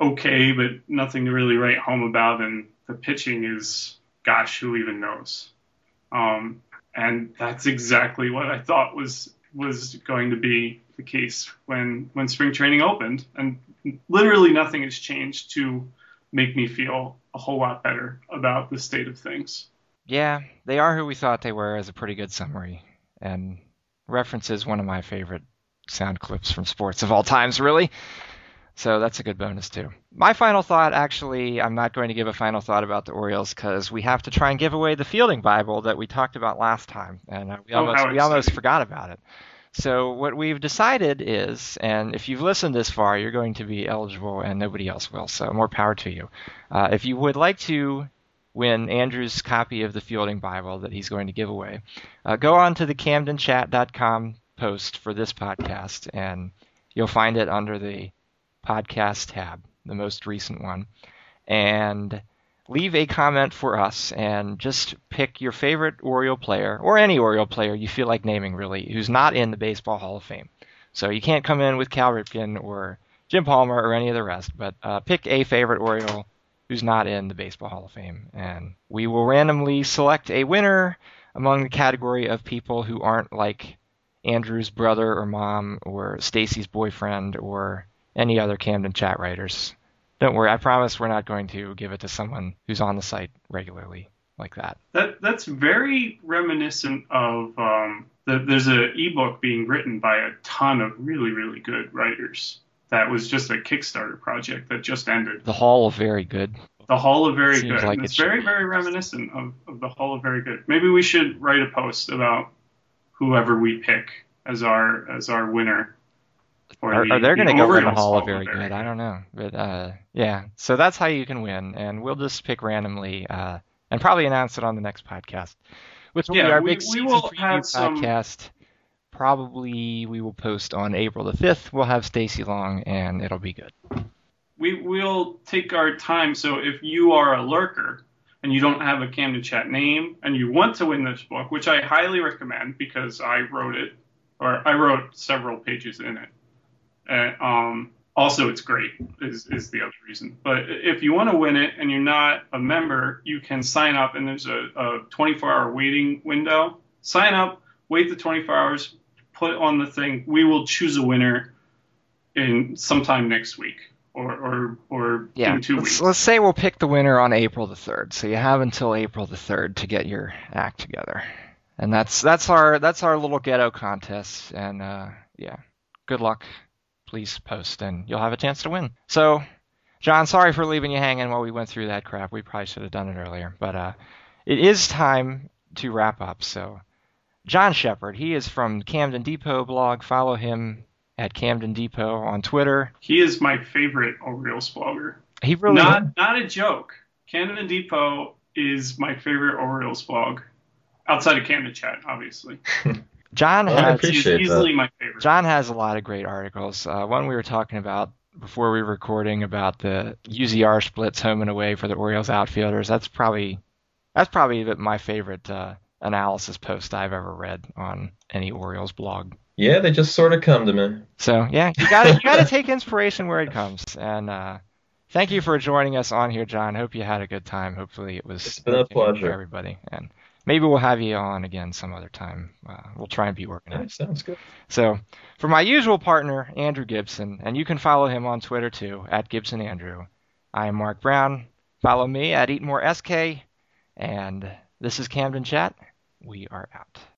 okay, but nothing to really write home about. And the pitching is, gosh, who even knows? Um, and that's exactly what I thought was was going to be the case when when spring training opened, and literally nothing has changed to make me feel a whole lot better about the state of things. Yeah, they are who we thought they were, as a pretty good summary, and references one of my favorite sound clips from sports of all times, really. So that's a good bonus too. My final thought, actually, I'm not going to give a final thought about the Orioles because we have to try and give away the fielding Bible that we talked about last time, and uh, we Oh, almost we almost forgot about it. So what we've decided is, and if you've listened this far, you're going to be eligible, and nobody else will. So more power to you. Uh, if you would like to win Andrew's copy of the Fielding Bible that he's going to give away, uh, go on to the CamdenChat.com post for this podcast, and you'll find it under the podcast tab, the most recent one, and leave a comment for us and just pick your favorite Oriole player or any Oriole player you feel like naming really who's not in the Baseball Hall of Fame. So you can't come in with Cal Ripken or Jim Palmer or any of the rest, but uh, pick a favorite Oriole who's not in the Baseball Hall of Fame, and we will randomly select a winner among the category of people who aren't like Andrew's brother or mom or Stacy's boyfriend or any other Camden chat writers. Don't worry, I promise we're not going to give it to someone who's on the site regularly like that. That that's very reminiscent of um, the, there's a ebook being written by a ton of really really good writers. That was just a Kickstarter project that just ended. The Hall of Very Good. The Hall of Very Seems Good. like And it it's very very reminiscent of, of the Hall of Very Good. Maybe we should write a post about whoever we pick as our as our winner. Are, the- are they going to go in the Hall of Very Good? I don't know, but uh, yeah. So that's how you can win, and we'll just pick randomly uh, and probably announce it on the next podcast, which will be our we- big we will preview have some- podcast. Probably we will post on April the fifth. We'll have Stacy Long, and it'll be good. we will take our time. So if you are a lurker and you don't have a Camden Chat name and you want to win this book, which I highly recommend because I wrote it, or I wrote several pages in it. Uh, um, also, it's great is, is the other reason. But if you want to win it and you're not a member, you can sign up and there's a, a 24 hour waiting window. Sign up, wait the 24 hours, put on the thing. We will choose a winner in sometime next week or or, or Yeah, in two let's, weeks. let's say we'll pick the winner on April the third. So you have until April the third to get your act together, and that's that's our that's our little ghetto contest. And uh, yeah, good luck. Please post, and you'll have a chance to win. So, John, sorry for leaving you hanging while we went through that crap. We probably should have done it earlier, but uh, it is time to wrap up. So, John Shepherd, he is from Camden Depot blog. Follow him at Camden Depot on Twitter. He is my favorite Orioles blogger. He really Not not a joke. Camden Depot is my favorite Orioles blog. Outside of Camden Chat, obviously. John Well, I has appreciate He's that. easily my favorite. John has a lot of great articles. Uh, one we were talking about before we were recording about the UZR splits home and away for the Orioles outfielders. That's probably that's probably my favorite uh, analysis post I've ever read on any Orioles blog. Yeah, they just sort of come to me. So yeah, you got to you got to take inspiration where it comes. And uh, thank you for joining us on here, John. Hope you had a good time. Hopefully it was It's been a pleasure. for everybody. And maybe we'll have you on again some other time. Uh, we'll try and be organized. Yeah, sounds good. So, for my usual partner, Andrew Gibson, and you can follow him on Twitter too, at Gibson Andrew. I am Mark Brown. Follow me at EatMoreSK. And this is Camden Chat. We are out.